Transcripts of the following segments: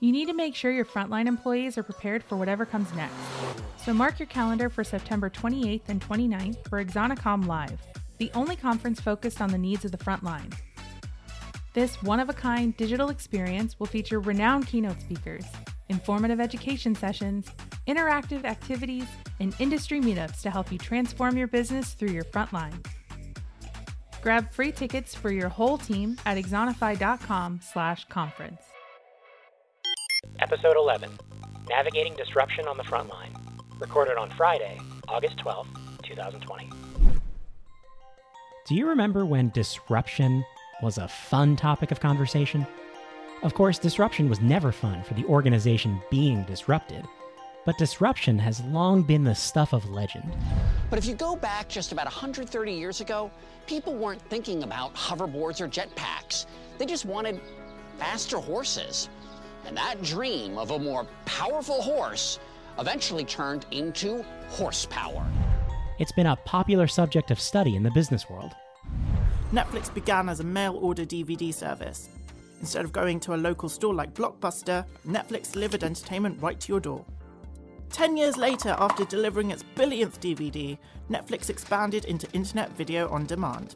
You need to make sure your frontline employees are prepared for whatever comes next. So mark your calendar for September 28th and 29th for Axonicom Live, the only conference focused on the needs of the frontline. This one of a kind digital experience will feature renowned keynote speakers, informative education sessions, interactive activities, and industry meetups to help you transform your business through your frontline. Grab free tickets for your whole team at axonify.com/conference. Episode 11 Navigating Disruption on the Frontline. Recorded on Friday, August 12, 2020. Do you remember when disruption was a fun topic of conversation? Of course, disruption was never fun for the organization being disrupted, but disruption has long been the stuff of legend. But if you go back just about 130 years ago, people weren't thinking about hoverboards or jetpacks. They just wanted faster horses. And that dream of a more powerful horse eventually turned into horsepower. It's been a popular subject of study in the business world. Netflix began as a mail order DVD service. Instead of going to a local store like Blockbuster, Netflix delivered entertainment right to your door. Ten years later, after delivering its billionth DVD, Netflix expanded into internet video on demand.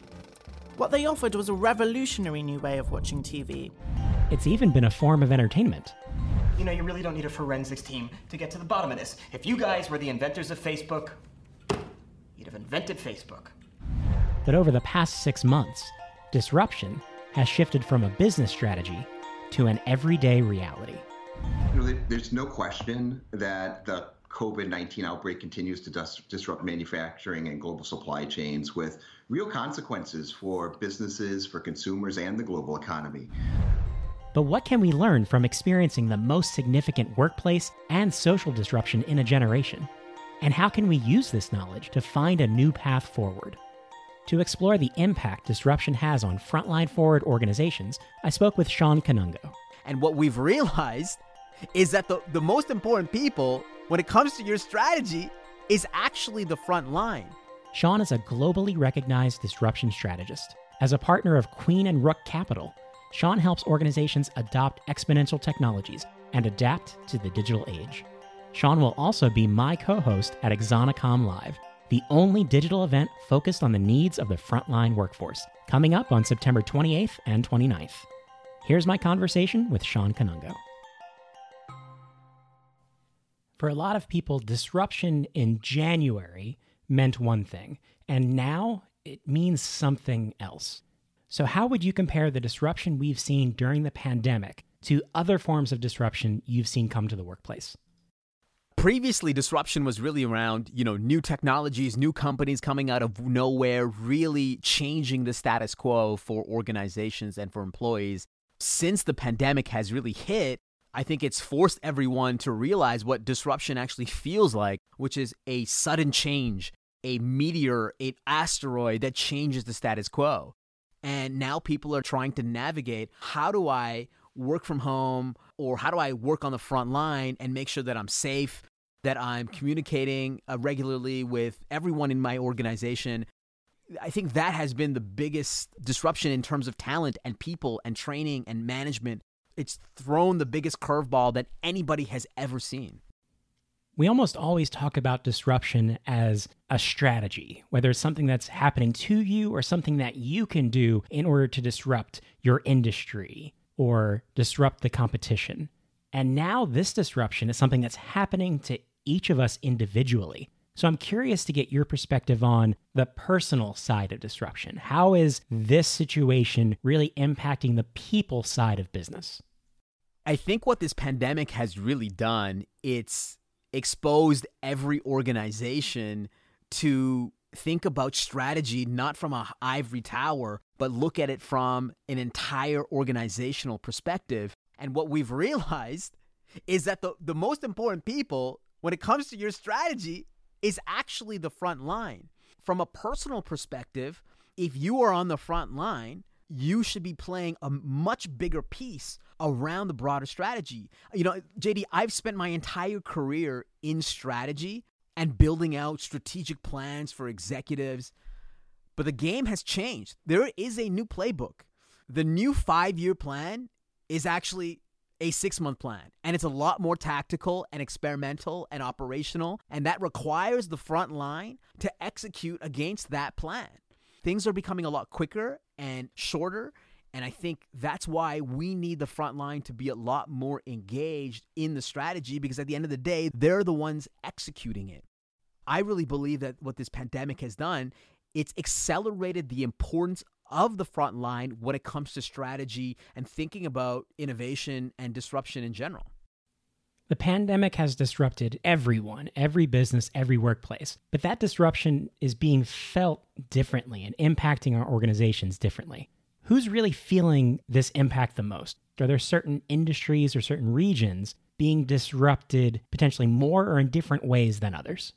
What they offered was a revolutionary new way of watching TV. It's even been a form of entertainment. You know, you really don't need a forensics team to get to the bottom of this. If you guys were the inventors of Facebook, you'd have invented Facebook. But over the past six months, disruption has shifted from a business strategy to an everyday reality. You know, there's no question that the COVID 19 outbreak continues to dis- disrupt manufacturing and global supply chains with real consequences for businesses, for consumers, and the global economy. But what can we learn from experiencing the most significant workplace and social disruption in a generation? And how can we use this knowledge to find a new path forward? To explore the impact disruption has on frontline forward organizations, I spoke with Shawn Kanungo. And what we've realized is that the, the most important people when it comes to your strategy is actually the front line. Shawn is a globally recognized disruption strategist. As a partner of Queen and Rook Capital, Shawn helps organizations adopt exponential technologies and adapt to the digital age. Shawn will also be my co host at Axonicom Live, the only digital event focused on the needs of the frontline workforce, coming up on September 28th and 29th. Here's my conversation with Shawn Kanungo. For a lot of people, disruption in January meant one thing, and now it means something else. So, how would you compare the disruption we've seen during the pandemic to other forms of disruption you've seen come to the workplace? Previously, disruption was really around, you know, new technologies, new companies coming out of nowhere, really changing the status quo for organizations and for employees. Since the pandemic has really hit, I think it's forced everyone to realize what disruption actually feels like, which is a sudden change, a meteor, an asteroid that changes the status quo. And now people are trying to navigate how do I work from home or how do I work on the front line and make sure that I'm safe, that I'm communicating uh, regularly with everyone in my organization. I think that has been the biggest disruption in terms of talent and people and training and management. It's thrown the biggest curveball that anybody has ever seen. We almost always talk about disruption as a strategy, whether it's something that's happening to you or something that you can do in order to disrupt your industry or disrupt the competition. And now this disruption is something that's happening to each of us individually. So I'm curious to get your perspective on the personal side of disruption. How is this situation really impacting the people side of business? I think what this pandemic has really done, it's exposed every organization to think about strategy not from a ivory tower, but look at it from an entire organizational perspective. And what we've realized is that the, the most important people when it comes to your strategy is actually the front line. From a personal perspective, if you are on the front line, you should be playing a much bigger piece around the broader strategy. You know, JD, I've spent my entire career in strategy and building out strategic plans for executives, but the game has changed. There is a new playbook. The new five year plan is actually a six month plan. And it's a lot more tactical and experimental and operational. And that requires the front line to execute against that plan. Things are becoming a lot quicker and shorter. And I think that's why we need the front line to be a lot more engaged in the strategy because at the end of the day, they're the ones executing it. I really believe that what this pandemic has done, it's accelerated the importance of the front line when it comes to strategy and thinking about innovation and disruption in general. The pandemic has disrupted everyone, every business, every workplace, but that disruption is being felt differently and impacting our organizations differently. Who's really feeling this impact the most? Are there certain industries or certain regions being disrupted potentially more or in different ways than others?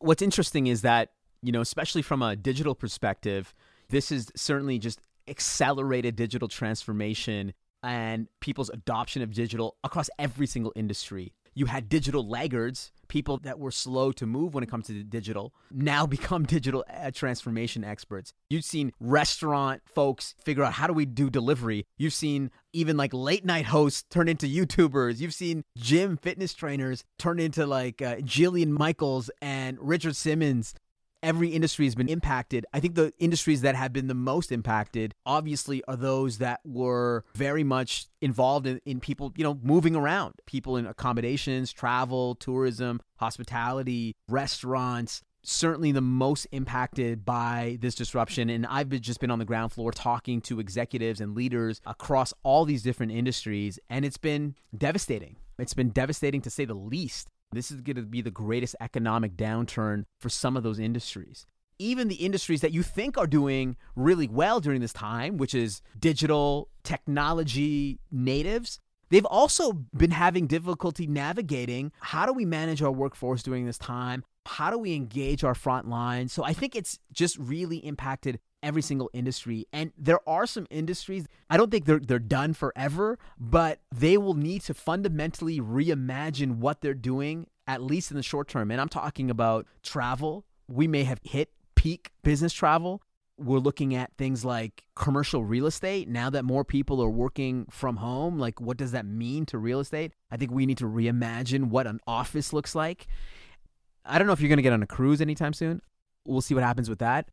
What's interesting is that, you know, especially from a digital perspective, this is certainly just accelerated digital transformation and people's adoption of digital across every single industry. You had digital laggards, people that were slow to move when it comes to digital, now become digital uh, transformation experts. You've seen restaurant folks figure out how do we do delivery. You've seen even like late night hosts turn into YouTubers. You've seen gym fitness trainers turn into like uh, Jillian Michaels and Richard Simmons every industry has been impacted. I think the industries that have been the most impacted, obviously, are those that were very much involved in, in people, you know, moving around, people in accommodations, travel, tourism, hospitality, restaurants. Certainly the most impacted by this disruption. And I've just been on the ground floor talking to executives and leaders across all these different industries, and it's been devastating. It's been devastating to say the least. This is going to be the greatest economic downturn for some of those industries. Even the industries that you think are doing really well during this time, which is digital technology natives, they've also been having difficulty navigating how do we manage our workforce during this time? How do we engage our front line? So I think it's just really impacted every single industry. And there are some industries, I don't think they're they're done forever, but they will need to fundamentally reimagine what they're doing at least in the short term. And I'm talking about travel. We may have hit peak business travel. We're looking at things like commercial real estate. Now that more people are working from home, like what does that mean to real estate? I think we need to reimagine what an office looks like. I don't know if you're going to get on a cruise anytime soon. We'll see what happens with that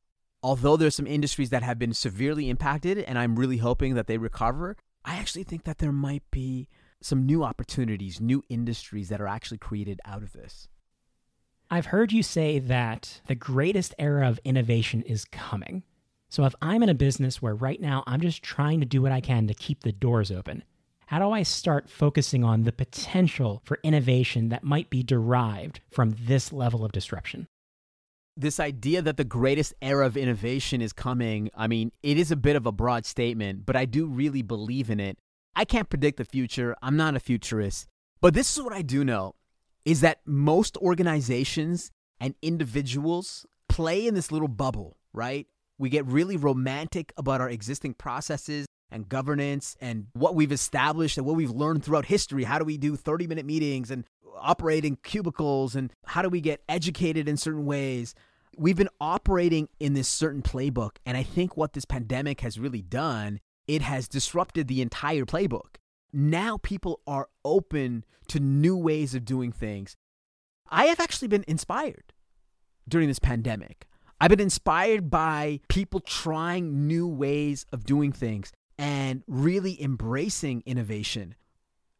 although there's some industries that have been severely impacted and I'm really hoping that they recover, I actually think that there might be some new opportunities, new industries that are actually created out of this. I've heard you say that the greatest era of innovation is coming. So if I'm in a business where right now I'm just trying to do what I can to keep the doors open, how do I start focusing on the potential for innovation that might be derived from this level of disruption? This idea that the greatest era of innovation is coming, I mean, it is a bit of a broad statement, but I do really believe in it. I can't predict the future. I'm not a futurist. But this is what I do know is that most organizations and individuals play in this little bubble, right? We get really romantic about our existing processes and governance and what we've established and what we've learned throughout history. How do we do 30 minute meetings and operating cubicles and how do we get educated in certain ways? We've been operating in this certain playbook. And I think what this pandemic has really done, it has disrupted the entire playbook. Now people are open to new ways of doing things. I have actually been inspired during this pandemic. I've been inspired by people trying new ways of doing things and really embracing innovation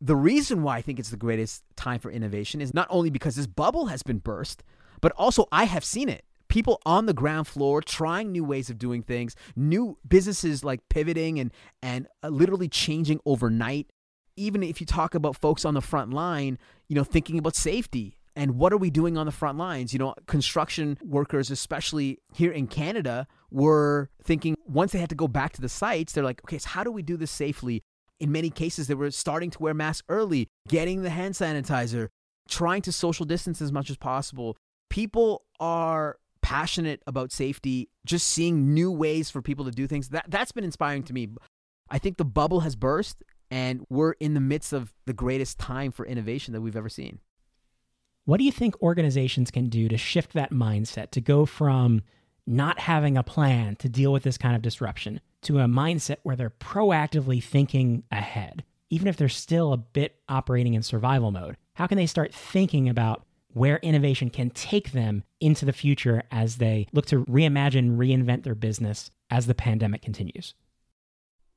the reason why I think it's the greatest time for innovation is not only because this bubble has been burst, but also I have seen it. People on the ground floor trying new ways of doing things, new businesses like pivoting and and uh, literally changing overnight. Even if you talk about folks on the front line, you know, thinking about safety and what are we doing on the front lines? You know, construction workers, especially here in Canada, were thinking once they had to go back to the sites, they're like, okay, so how do we do this safely? In many cases, they were starting to wear masks early, getting the hand sanitizer, trying to social distance as much as possible. People are passionate about safety, just seeing new ways for people to do things. That that's been inspiring to me. I think the bubble has burst and we're in the midst of the greatest time for innovation that we've ever seen. What do you think organizations can do to shift that mindset to go from not having a plan to deal with this kind of disruption to a mindset where they're proactively thinking ahead, even if they're still a bit operating in survival mode? How can they start thinking about where innovation can take them into the future as they look to reimagine, reinvent their business as the pandemic continues?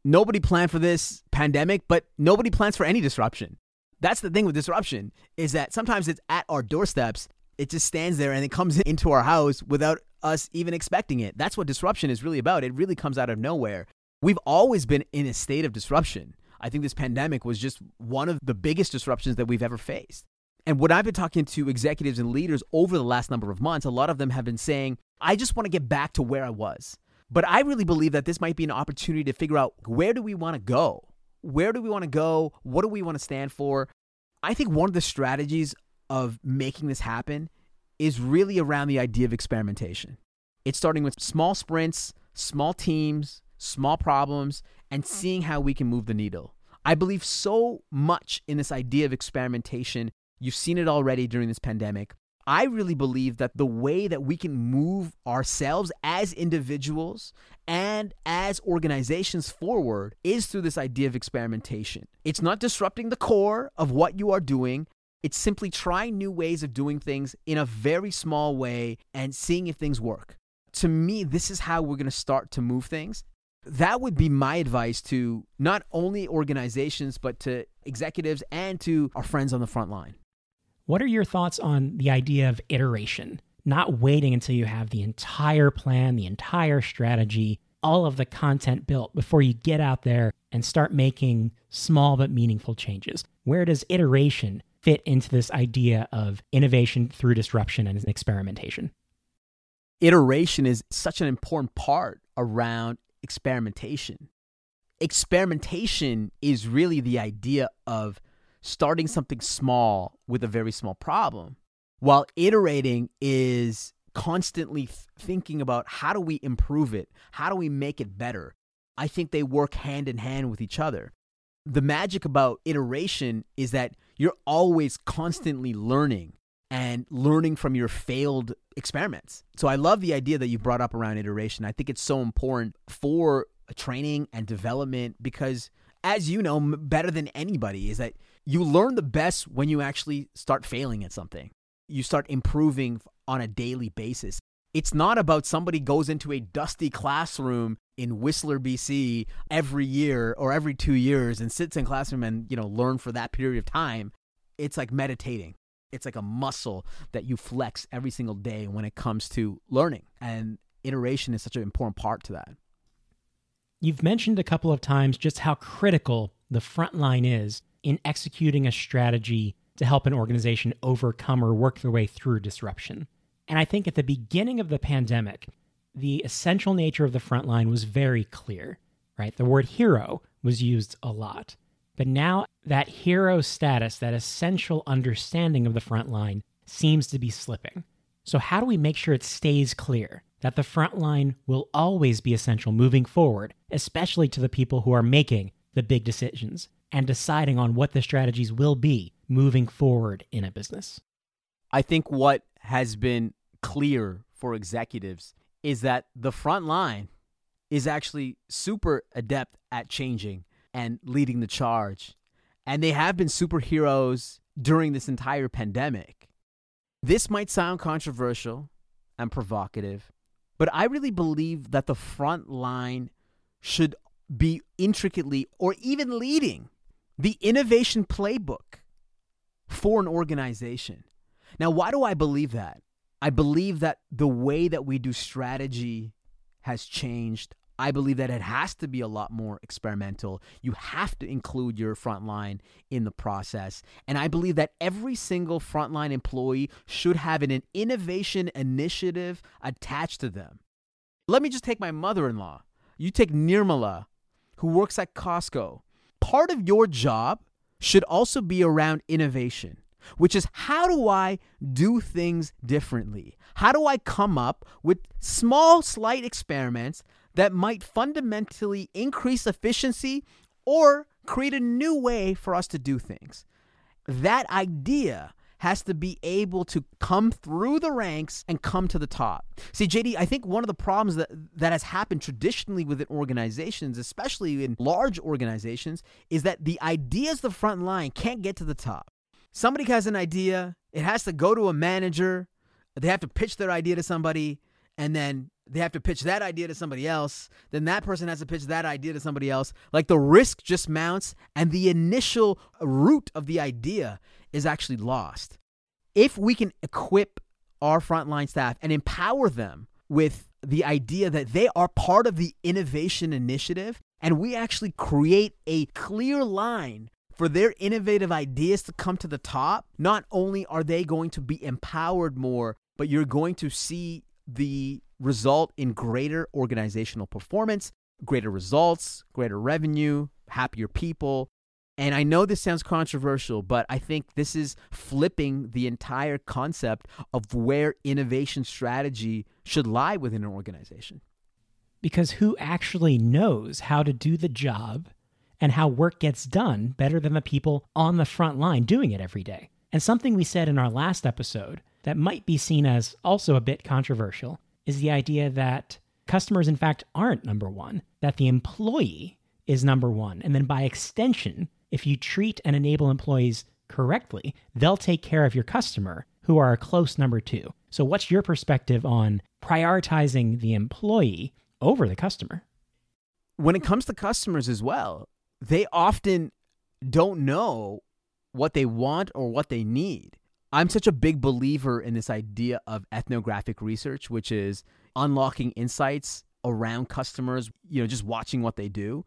Nobody planned for this pandemic, but nobody plans for any disruption. That's the thing with disruption is that sometimes it's at our doorsteps. It just stands there and it comes into our house without us even expecting it. That's what disruption is really about. It really comes out of nowhere. We've always been in a state of disruption. I think this pandemic was just one of the biggest disruptions that we've ever faced. And when I've been talking to executives and leaders over the last number of months, a lot of them have been saying, I just want to get back to where I was. But I really believe that this might be an opportunity to figure out where do we want to go? Where do we want to go? What do we want to stand for? I think one of the strategies of making this happen is really around the idea of experimentation. It's starting with small sprints, small teams, small problems, and mm. seeing how we can move the needle. I believe so much in this idea of experimentation. You've seen it already during this pandemic. I really believe that the way that we can move ourselves as individuals and as organizations forward is through this idea of experimentation. It's not disrupting the core of what you are doing. It's simply trying new ways of doing things in a very small way and seeing if things work. To me, this is how we're going to start to move things. That would be my advice to not only organizations, but to executives and to our friends on the front line. What are your thoughts on the idea of iteration? Not waiting until you have the entire plan, the entire strategy, all of the content built before you get out there and start making small but meaningful changes. Where does iteration fit into this idea of innovation through disruption and experimentation? Iteration is such an important part around experimentation. Experimentation is really the idea of starting something small with a very small problem, while iterating is constantly th- thinking about how do we improve it? How do we make it better? I think they work hand in hand with each other. The magic about iteration is that you're always constantly learning and learning from your failed experiments. So I love the idea that you brought up around iteration. I think it's so important for training and development because as you know better than anybody is that you learn the best when you actually start failing at something. You start improving on a daily basis. It's not about somebody goes into a dusty classroom in Whistler, BC every year or every 2 years and sits in classroom and, you know, learn for that period of time. It's like meditating. It's like a muscle that you flex every single day when it comes to learning. And iteration is such an important part to that. You've mentioned a couple of times just how critical the front line is in executing a strategy to help an organization overcome or work their way through disruption. And I think at the beginning of the pandemic, the essential nature of the frontline was very clear, right? The word hero was used a lot. But now that hero status, that essential understanding of the frontline, seems to be slipping. So, how do we make sure it stays clear that the frontline will always be essential moving forward, especially to the people who are making the big decisions? and deciding on what the strategies will be moving forward in a business? I think what has been clear for executives is that the front line is actually super adept at changing and leading the charge. And they have been superheroes during this entire pandemic. This might sound controversial and provocative, but I really believe that the front line should be intricately or even leading the innovation playbook for an organization. Now, why do I believe that? I believe that the way that we do strategy has changed. I believe that it has to be a lot more experimental. You have to include your frontline in the process. And I believe that every single frontline employee should have an innovation initiative attached to them. Let me just take my mother in law. You take Nirmala, who works at Costco part of your job should also be around innovation, which is how do I do things differently? How do I come up with small, slight experiments that might fundamentally increase efficiency or create a new way for us to do things? That idea has to be able to come through the ranks and come to the top. See, JD, I think one of the problems that that has happened traditionally within organizations, especially in large organizations, is that the ideas the front line can't get to the top. Somebody has an idea, it has to go to a manager, they have to pitch their idea to somebody, and then they have to pitch that idea to somebody else. Then that person has to pitch that idea to somebody else. Like the risk just mounts, and the initial root of the idea is actually lost. If we can equip our frontline staff and empower them with the idea that they are part of the innovation initiative, and we actually create a clear line for their innovative ideas to come to the top, not only are they going to be empowered more, but you're going to see the result in greater organizational performance, greater results, greater revenue, happier people. And I know this sounds controversial, but I think this is flipping the entire concept of where innovation strategy should lie within an organization. Because who actually knows how to do the job and how work gets done better than the people on the front line doing it every day? And something we said in our last episode that might be seen as also a bit controversial is the idea that customers, in fact, aren't number one, that the employee is number one. And then by extension, if you treat and enable employees correctly, they'll take care of your customer, who are a close number two. So, what's your perspective on prioritizing the employee over the customer? When it comes to customers as well, they often don't know what they want or what they need. I'm such a big believer in this idea of ethnographic research, which is unlocking insights around customers, you know, just watching what they do.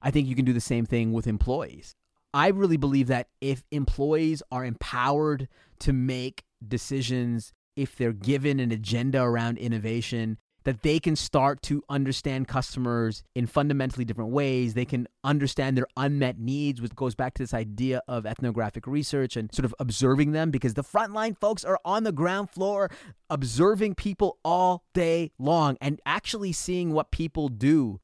I think you can do the same thing with employees. I really believe that if employees are empowered to make decisions, if they're given an agenda around innovation, that they can start to understand customers in fundamentally different ways. They can understand their unmet needs, which goes back to this idea of ethnographic research and sort of observing them because the frontline folks are on the ground floor observing people all day long and actually seeing what people do.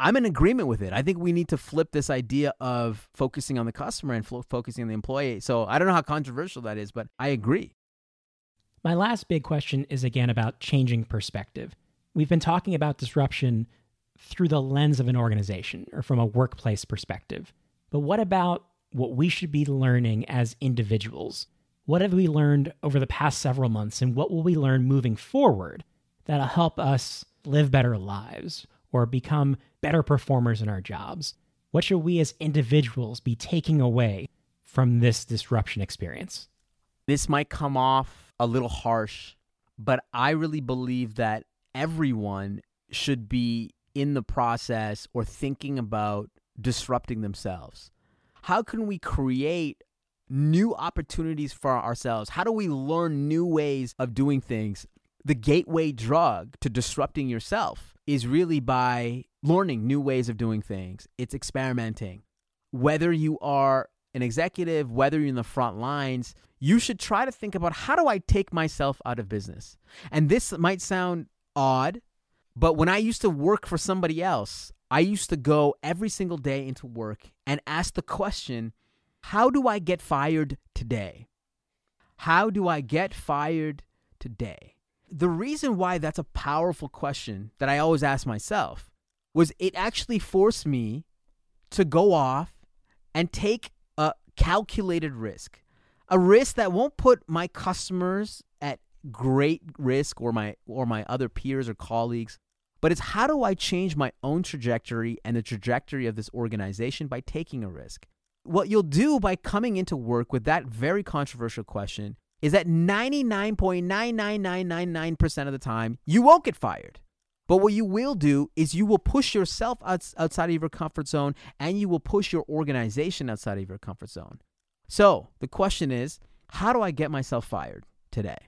I'm in agreement with it. I think we need to flip this idea of focusing on the customer and focusing on the employee. So I don't know how controversial that is, but I agree. My last big question is again about changing perspective. We've been talking about disruption through the lens of an organization or from a workplace perspective. But what about what we should be learning as individuals? What have we learned over the past several months, and what will we learn moving forward that'll help us live better lives or become better performers in our jobs? What should we as individuals be taking away from this disruption experience? This might come off a little harsh, but I really believe that everyone should be in the process or thinking about disrupting themselves. How can we create new opportunities for ourselves? How do we learn new ways of doing things? The gateway drug to disrupting yourself is really by learning new ways of doing things. It's experimenting. Whether you are an executive, whether you're in the front lines, you should try to think about how do I take myself out of business? And this might sound odd, but when I used to work for somebody else, I used to go every single day into work and ask the question how do I get fired today? How do I get fired today? The reason why that's a powerful question that I always ask myself was it actually forced me to go off and take a calculated risk, a risk that won't put my customers great risk or my or my other peers or colleagues but it's how do I change my own trajectory and the trajectory of this organization by taking a risk? What you'll do by coming into work with that very controversial question is that 99.99999% of the time, you won't get fired. But what you will do is you will push yourself outside of your comfort zone and you will push your organization outside of your comfort zone. So the question is, how do I get myself fired today?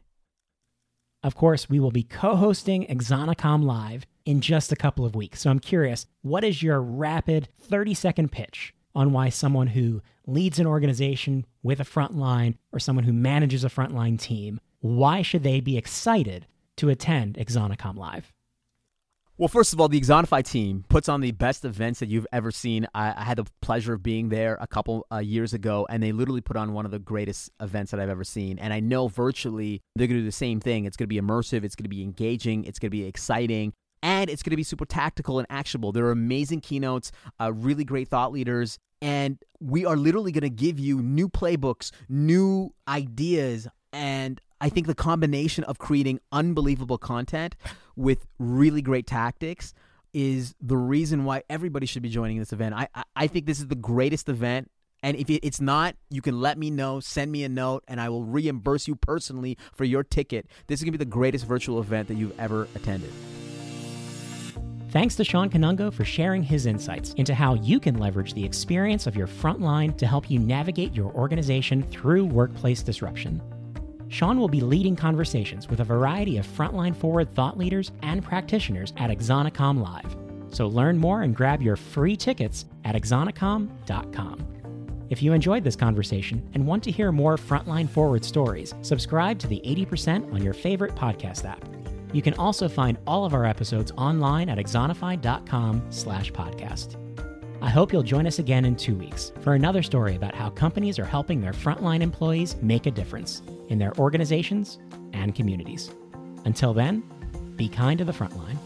Of course, we will be co hosting Axonicom Live in just a couple of weeks. So I'm curious, what is your rapid 30 second pitch on why someone who leads an organization with a frontline or someone who manages a frontline team, why should they be excited to attend Axonicom Live? Well, first of all, the Axonify team puts on the best events that you've ever seen. I, I had the pleasure of being there a couple uh, years ago, and they literally put on one of the greatest events that I've ever seen. And I know virtually they're going to do the same thing. It's going to be immersive, it's going to be engaging, it's going to be exciting, and it's going to be super tactical and actionable. There are amazing keynotes, uh, really great thought leaders, and we are literally going to give you new playbooks, new ideas, and I think the combination of creating unbelievable content with really great tactics is the reason why everybody should be joining this event. I, I, think this is the greatest event. And if it's not, you can let me know, send me a note, and I will reimburse you personally for your ticket. This is going to be the greatest virtual event that you've ever attended. Thanks to Shawn Kanungo for sharing his insights into how you can leverage the experience of your frontline to help you navigate your organization through workplace disruption. Shawn will be leading conversations with a variety of frontline forward thought leaders and practitioners at Axonicom Live. So learn more and grab your free tickets at axonicom.com. If you enjoyed this conversation and want to hear more frontline forward stories, subscribe to the 80% on your favorite podcast app. You can also find all of our episodes online at axonify.com slash podcast. I hope you'll join us again in two weeks for another story about how companies are helping their frontline employees make a difference in their organizations and communities. Until then, be kind to the frontline.